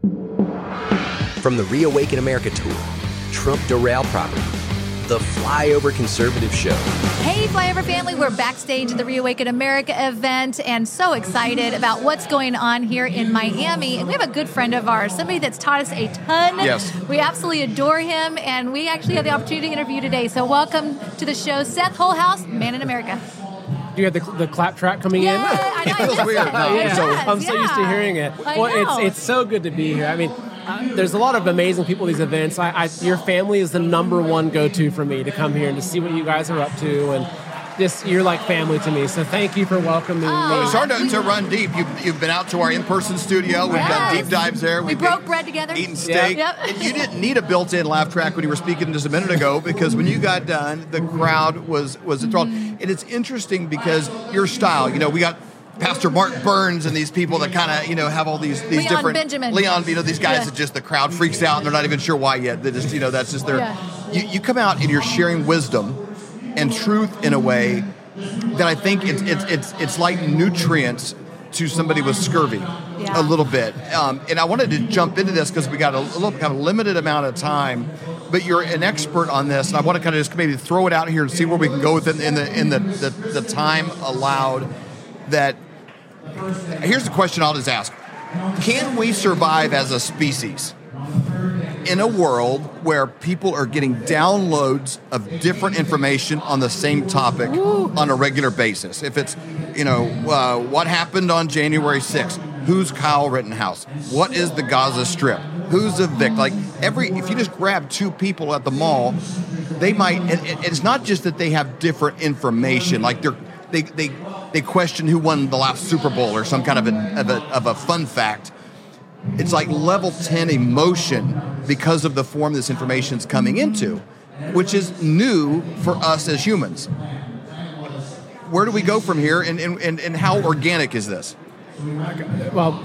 From the Reawaken America Tour, Trump Doral Property, the Flyover Conservative Show. Hey, Flyover family, we're backstage at the Reawaken America event and so excited about what's going on here in Miami. And we have a good friend of ours, somebody that's taught us a ton. Yes. We absolutely adore him, and we actually have the opportunity to interview today. So, welcome to the show, Seth Holehouse, Man in America. Do you have the, the clap track coming Yeah, in? I know. It feels weird. guess No, it yeah, I'm so used to hearing it. I well, know. it's it's so good to be here. I mean, uh, there's a lot of amazing people at these events. I, I, your family is the number one go-to for me to come here and to see what you guys are up to, and just you're like family to me. So thank you for welcoming Oh, me. It's hard to, to run deep. You've, you've been out to our in-person studio. We've done deep dives there. We We've broke eat- bread together. Eaten steak. Yep. And you didn't need a built-in laugh track when you were speaking just a minute ago because when you got done, the crowd was was enthralled. Mm-hmm. And it's interesting because your style. You know, we got. Pastor Mark Burns and these people that kind of you know have all these these Leon different Benjamin. Leon you know these guys Yeah. that just the crowd freaks out and they're not even sure why yet they just you know that's just their Yeah. you, you come out and you're sharing wisdom and truth in a way that I think it's it's it's, it's like nutrients to somebody with scurvy Yeah. a little bit. Um, and I wanted to jump into this because we got a, a little kind of limited amount of time. But you're an expert on this, and I want to kind of just maybe throw it out here and see where we can go with it in the in the, the, the time allowed. That here's the question I'll just ask: Can we survive as a species? In a world where people are getting downloads of different information on the same topic on a regular basis. If it's, you know, uh, what happened on January 6th? Who's Kyle Rittenhouse? What is the Gaza Strip? Who's a victim? Like every, if you just grab two people at the mall, they might. And it's not just that they have different information. Like they're they they they question who won the last Super Bowl or some kind of a of a, of a fun fact it's like level 10 emotion because of the form this information is coming into, which is new for us as humans. Where do we go from here, and, and, and, and how organic is this? Well,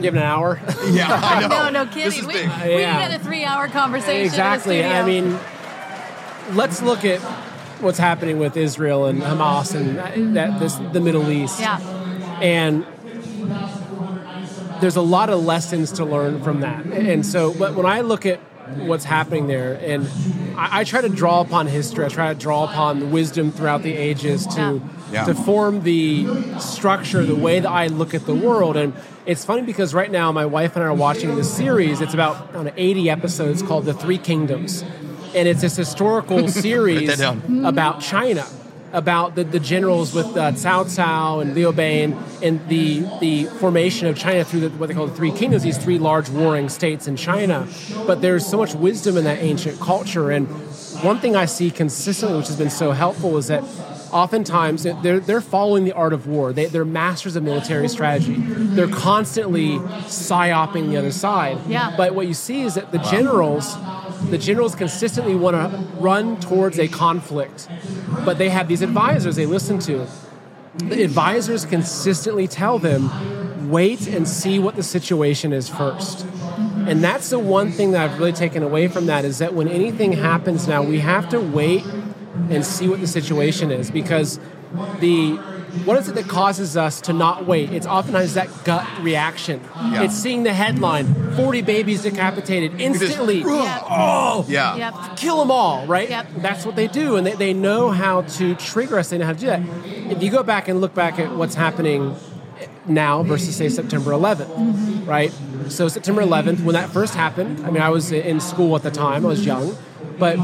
give have an hour. Yeah, I know. No, no This kidding. is We, big. we Yeah. had a three-hour conversation. exactly. In the I studio. mean, let's look at what's happening with Israel and Hamas and that, this, the Middle East. yeah, and there's a lot of lessons to learn from that. And so, but when I look at what's happening there, and I, I try to draw upon history, I try to draw upon wisdom throughout the ages to Yeah. to form the structure, the way that I look at the world. And it's funny because right now, my wife and I are watching this series. It's about know, 80 episodes called The Three Kingdoms, and it's this historical series about China about the, the generals with uh, Cao Cao and Liu Bei and, the the formation of China through the, what they call the three kingdoms, these three large warring states in China. But there's so much wisdom in that ancient culture. And one thing I see consistently, which has been so helpful, is that oftentimes they're, they're following the art of war. They, they're masters of military strategy. They're constantly psyoping the other side. Yeah. But what you see is that the generals, the generals consistently want to run towards a conflict, but they have these advisors they listen to. The advisors consistently tell them, wait and see what the situation is first. And that's the one thing that I've really taken away from that is that when anything happens now, we have to wait and see what the situation is because the what is it that causes us to not wait? It's oftentimes that gut reaction. Yeah. It's seeing the headline 40 babies decapitated instantly. Oh, Yeah. Yep. kill them all, right? Yep. That's what they do, and they, they know how to trigger us. They know how to do that. If you go back and look back at what's happening now versus say September 11th, mm-hmm. right? So September 11th, when that first happened, I mean, I was in school at the time. I was young, but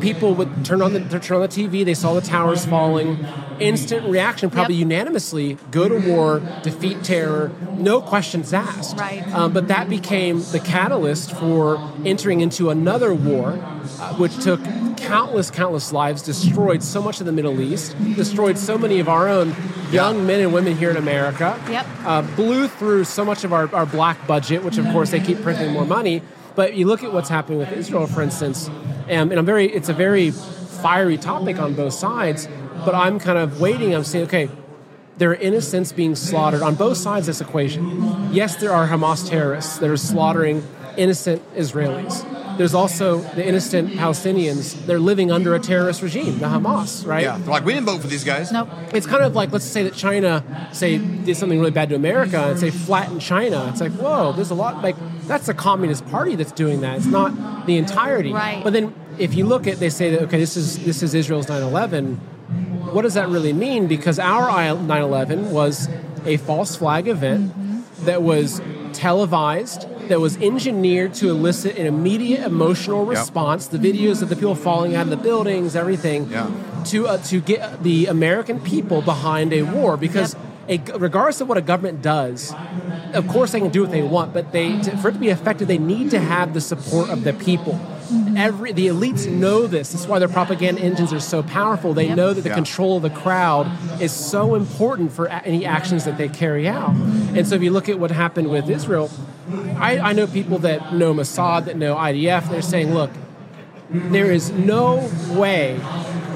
people would turn on the turn on the TV. They saw the towers falling. Instant reaction, probably Yep. unanimously: go to war, defeat terror, no questions asked. Right. Um, but that became the catalyst for entering into another war, uh, which took countless, countless lives, destroyed so much of the Middle East, destroyed so many of our own young men and women here in America. Yep. Uh, blew through so much of our, our black budget, which of course they keep printing more money. But you look at what's happening with Israel, for instance, and, and I'm very, it's a very fiery topic on both sides. But I'm kind of waiting. I'm saying, okay, there are innocents being slaughtered on both sides of this equation. Yes, there are Hamas terrorists that are slaughtering innocent Israelis. there's also the innocent Palestinians. They're living under a terrorist regime, the Hamas, right? Yeah, They're like we didn't vote for these guys. Nope. It's kind of like let's say that China say did something really bad to America and say flatten China. It's like whoa, there's a lot like that's the Communist Party that's doing that. It's not the entirety. Right. But then if you look at they say that okay, this is this is Israel's 9/11. What does that really mean? Because our 9/11 was a false flag event that was televised, that was engineered to elicit an immediate emotional response. The videos of the people falling out of the buildings, everything, Yeah. to uh, to get the American people behind a war. Because a, regardless of what a government does, of course they can do what they want, but they to, for it to be effective, they need to have the support of the people. Mm-hmm. Every the elites know this. That's why their propaganda engines are so powerful. They Yep. know that the Yeah. control of the crowd is so important for any actions that they carry out. And so if you look at what happened with Israel, I, I know people that know Mossad, that know IDF. They're saying, look, there is no way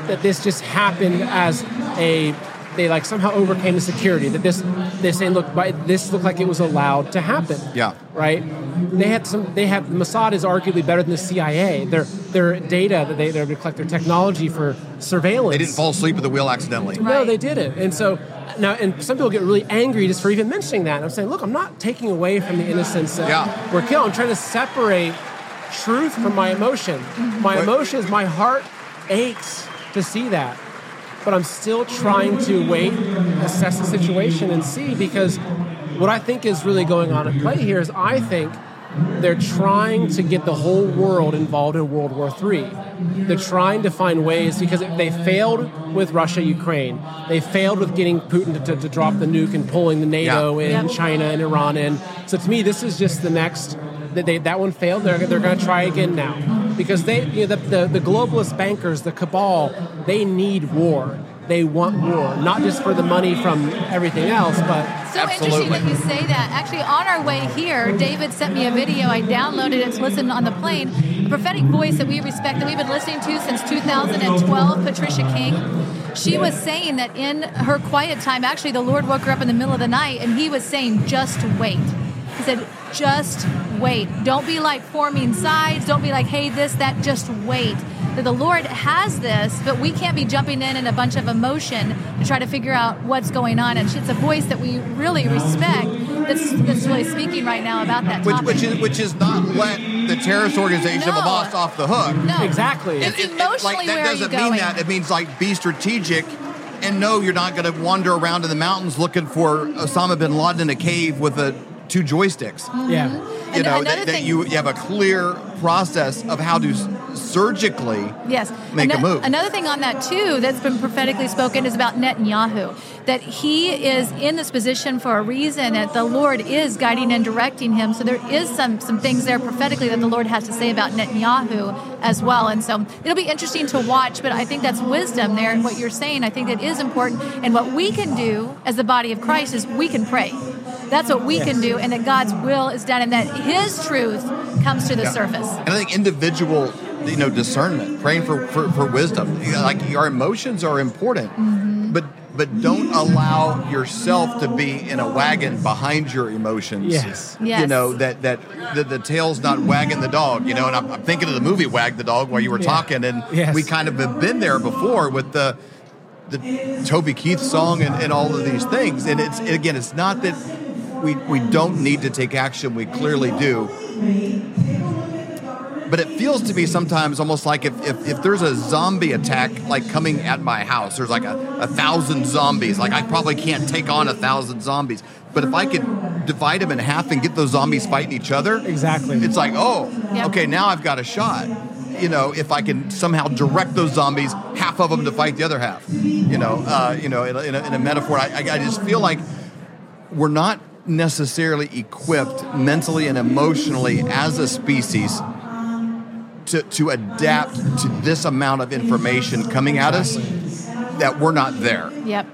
that this just happened as a they like somehow overcame the security that this they're saying look but this looked like it was allowed to happen Yeah. right they had some they have Mossad is arguably better than the CIA their their data that they they're to collect their technology for surveillance They didn't fall asleep at the wheel accidentally. no, they didn't. And so now, and some people get really angry just for even mentioning that. And I'm saying, look, I'm not taking away from the innocence that Yeah. were killed. I'm trying to separate truth from my emotion. My Right. emotions, my heart aches to see that. But I'm still trying to wait, assess the situation, and see because what I think is really going on at play here is I think they're trying to get the whole world involved in World War III. They're trying to find ways because they failed with Russia, Ukraine. They failed with getting Putin to, to, to drop the nuke and pulling the NATO Yeah. in, Yep. China and Iran in. So to me, this is just the next. That they, that one failed. They're, they're going to try again now because they, you know, the, the, the globalist bankers, the cabal, they need war. They want war, not just for the money from everything else, but So Absolutely. interesting that you say that. Actually, on our way here, David sent me a video. I downloaded it to listen on the plane. A prophetic voice that we respect, that we've been listening to since 2012, Patricia King. She was saying that in her quiet time, actually, the Lord woke her up in the middle of the night and he was saying, just wait. He said, just wait. Don't be like forming sides. Don't be like, hey, this, that, just wait. That the Lord has this, but we can't be jumping in in a bunch of emotion to try to figure out what's going on. And it's a voice that we really respect that's, that's really speaking right now about that Which, topic. which is which is not let the terrorist organization of No. Hamas off the hook. no. exactly. It's It- it- emotionally like, that where are you doesn't going? mean that. It means like be strategic, and no, you're not going to wander around in the mountains looking for Osama bin Laden in a cave with a two joysticks. Mm-hmm. yeah. You And know another that, that you, you have a clear process of how to surgically Yes. make a move. Another thing on that too that's been prophetically spoken is about Netanyahu. That he is in this position for a reason, that the Lord is guiding and directing him. So there is some some things there prophetically that the Lord has to say about Netanyahu as well. And so it'll be interesting to watch, but I think that's wisdom there and what you're saying. I think that is important. And what we can do as the body of Christ is we can pray. That's what we can do, and that God's will is done, and that His truth comes to the Yeah. surface. And I think individual, you know, discernment, praying for, for, for wisdom. Like our emotions are important, Mm-hmm. but but don't allow yourself to be in a wagon behind your emotions. Yes. yes. You know that that the, the tail's not wagging the dog. You know, and I'm, I'm thinking of the movie Wag the Dog while you were Yeah. talking, and Yes. we kind of have been there before with the the Toby Keith song and, and all of these things. And it's again, it's not that we we don't need to take action. We clearly do. But it feels to me sometimes almost like if, if, if there's a zombie attack like coming at my house, there's like a, a thousand zombies. Like I probably can't take on a thousand zombies. But if I could divide them in half and get those zombies fighting each other, Exactly. it's like, oh, Yep. okay, now I've got a shot. You know, if I can somehow direct those zombies, half of them to fight the other half. You know, uh, you know, in a, in a, in a metaphor, I, I I just feel like we're not necessarily equipped mentally and emotionally as a species to, to adapt to this amount of information coming at us that we're not there Yep.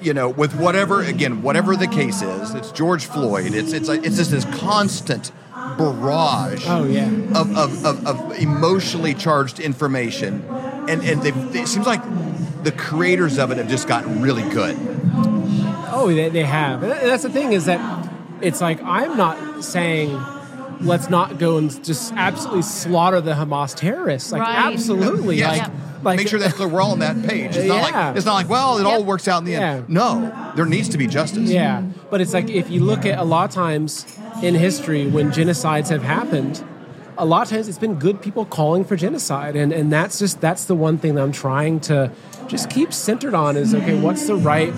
you know, with whatever again, whatever the case is, it's George Floyd. It's it's like, it's just this constant barrage Oh yeah. of, of, of, of emotionally charged information, and and it seems like the creators of it have just gotten really good. Oh, they, they have. That's the thing is that it's like I'm not saying let's not go and just absolutely slaughter the Hamas terrorists. Like Right. absolutely, Yes. like, like Make sure that clear we're all on that page. It's not Yeah. like it's not like well, it all works out in the end. No, there needs to be justice. Yeah, but it's like if you look at a lot of times in history when genocides have happened, a lot of times it's been good people calling for genocide, and and that's just that's the one thing that I'm trying to just keep centered on is okay, what's the right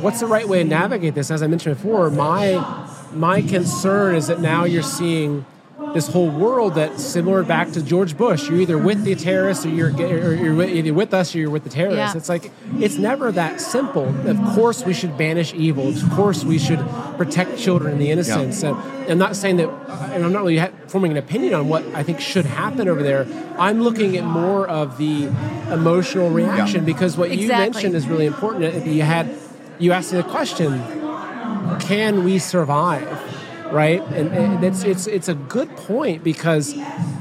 what's the right way to navigate this? As I mentioned before, my my concern is that now you're seeing this whole world that's similar back to George Bush. You're either with the terrorists or you're, or you're with- either with us or you're with the terrorists. Yeah. It's like it's never that simple. Of course, we should banish evil. Of course, we should protect children and the innocents. And I'm not saying that, and I'm not really forming an opinion on what I think should happen over there. I'm looking at more of the emotional reaction because what you mentioned is really important. You had, you asked me the question, can we survive? Right? And, and it's, it's, it's a good point because,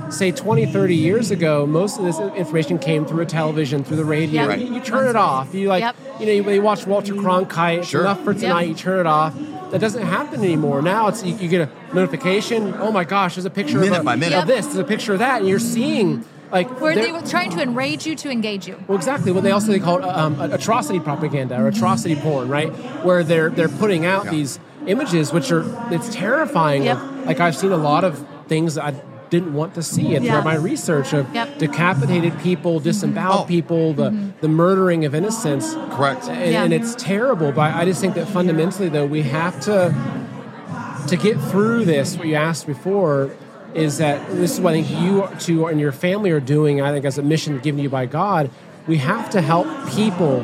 say, 20, 30 years ago, most of this information came through a television, through the radio. Yep. You, you turn it off. You like, Yep. you know, you, you watch Walter Cronkite, Sure. enough for tonight, Yep. you turn it off. That doesn't happen anymore. Now it's you, you get a notification. Oh my gosh, there's a picture Minute of, a- by minute. of this. There's a picture of that, and you're seeing like Where they're- were trying to enrage you to engage you. well, exactly. Well, they also they call it um, atrocity propaganda or atrocity porn, right? Where they're they're putting out Yeah. these images, which are it's terrifying. Yep. Like I've seen a lot of things I didn't want to see, and Yeah. through my research of Yep. decapitated people, disemboweled Oh. people, the the murdering of innocents. Correct. And, Yeah. and it's terrible. But I just think that fundamentally, though, we have to to get through this. What you asked before is that this is what I think you two and your family are doing. I think as a mission given you by God, we have to help people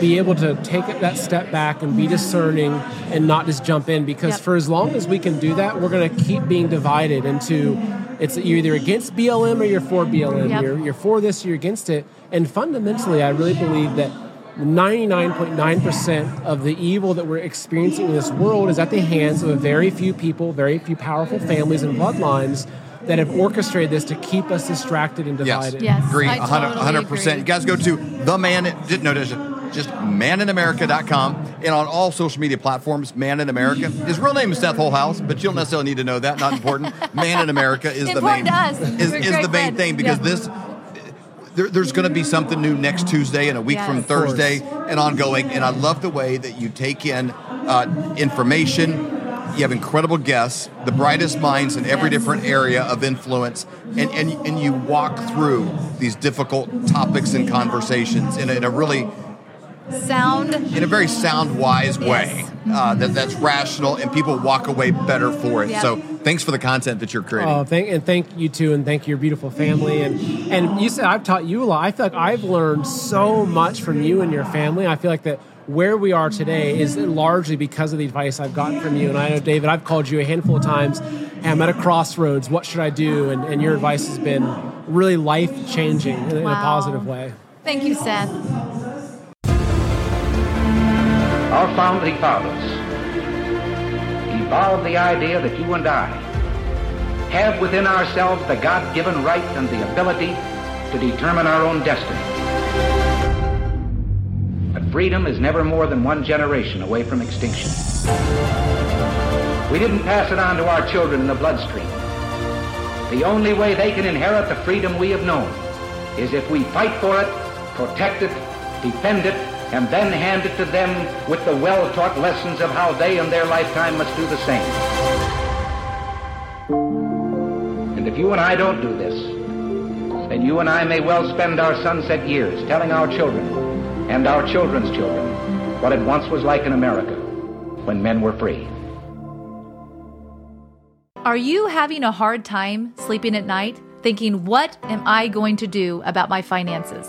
be able to take that step back and be discerning and not just jump in because Yep. for as long as we can do that we're going to keep being divided into it's you're either against BLM or you're for BLM Yep. you're, you're for this you're against it and fundamentally I really believe that 99.9% of the evil that we're experiencing in this world is at the hands of a very few people, very few powerful families and bloodlines that have orchestrated this to keep us distracted and divided. Yes. Agree. I 100 totally 100%. agree. You guys go to the man, just, no, just, just maninamerica.com and on all social media platforms, Man in America. His real name is Seth Holehouse, but you don't necessarily need to know that. Not important. Man in America is the main us. is, is the main friends. thing because Yeah. this there, there's going to be something new next Tuesday and a week Yes. from Thursday and ongoing. And I love the way that you take in uh, information. You have incredible guests, the brightest minds in every Yes. different area of influence, and, and, and you walk through these difficult topics and conversations in a, in a really Sound. in a very sound, wise way Yes. uh, that, that's rational, and people walk away better for it. Yep. So, thanks for the content that you're creating. Oh, thank and thank you too, and thank your beautiful family. And and you said I've taught you a lot. I feel like I've learned so much from you and your family. I feel like that where we are today is largely because of the advice I've gotten from you. And I know, David, I've called you a handful of times. Hey, I'm at a crossroads. What should I do? And, and your advice has been really life changing in, in a positive way. Thank you, Seth. Our founding fathers evolved the idea that you and I have within ourselves the God given right and the ability to determine our own destiny. But freedom is never more than one generation away from extinction. We didn't pass it on to our children in the bloodstream. The only way they can inherit the freedom we have known is if we fight for it, protect it, defend it, and then hand it to them with the well-taught lessons of how they in their lifetime must do the same. And if you and I don't do this, then you and I may well spend our sunset years telling our children and our children's children what it once was like in America when men were free. Are you having a hard time sleeping at night, thinking, what am I going to do about my finances?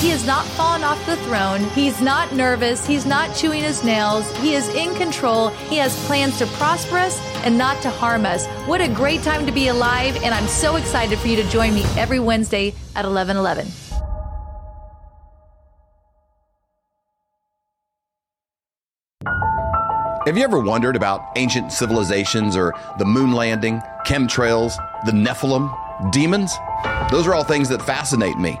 He has not fallen off the throne. He's not nervous. He's not chewing his nails. He is in control. He has plans to prosper us and not to harm us. What a great time to be alive, and I'm so excited for you to join me every Wednesday at 1111. Have you ever wondered about ancient civilizations or the moon landing, chemtrails, the Nephilim, demons? Those are all things that fascinate me.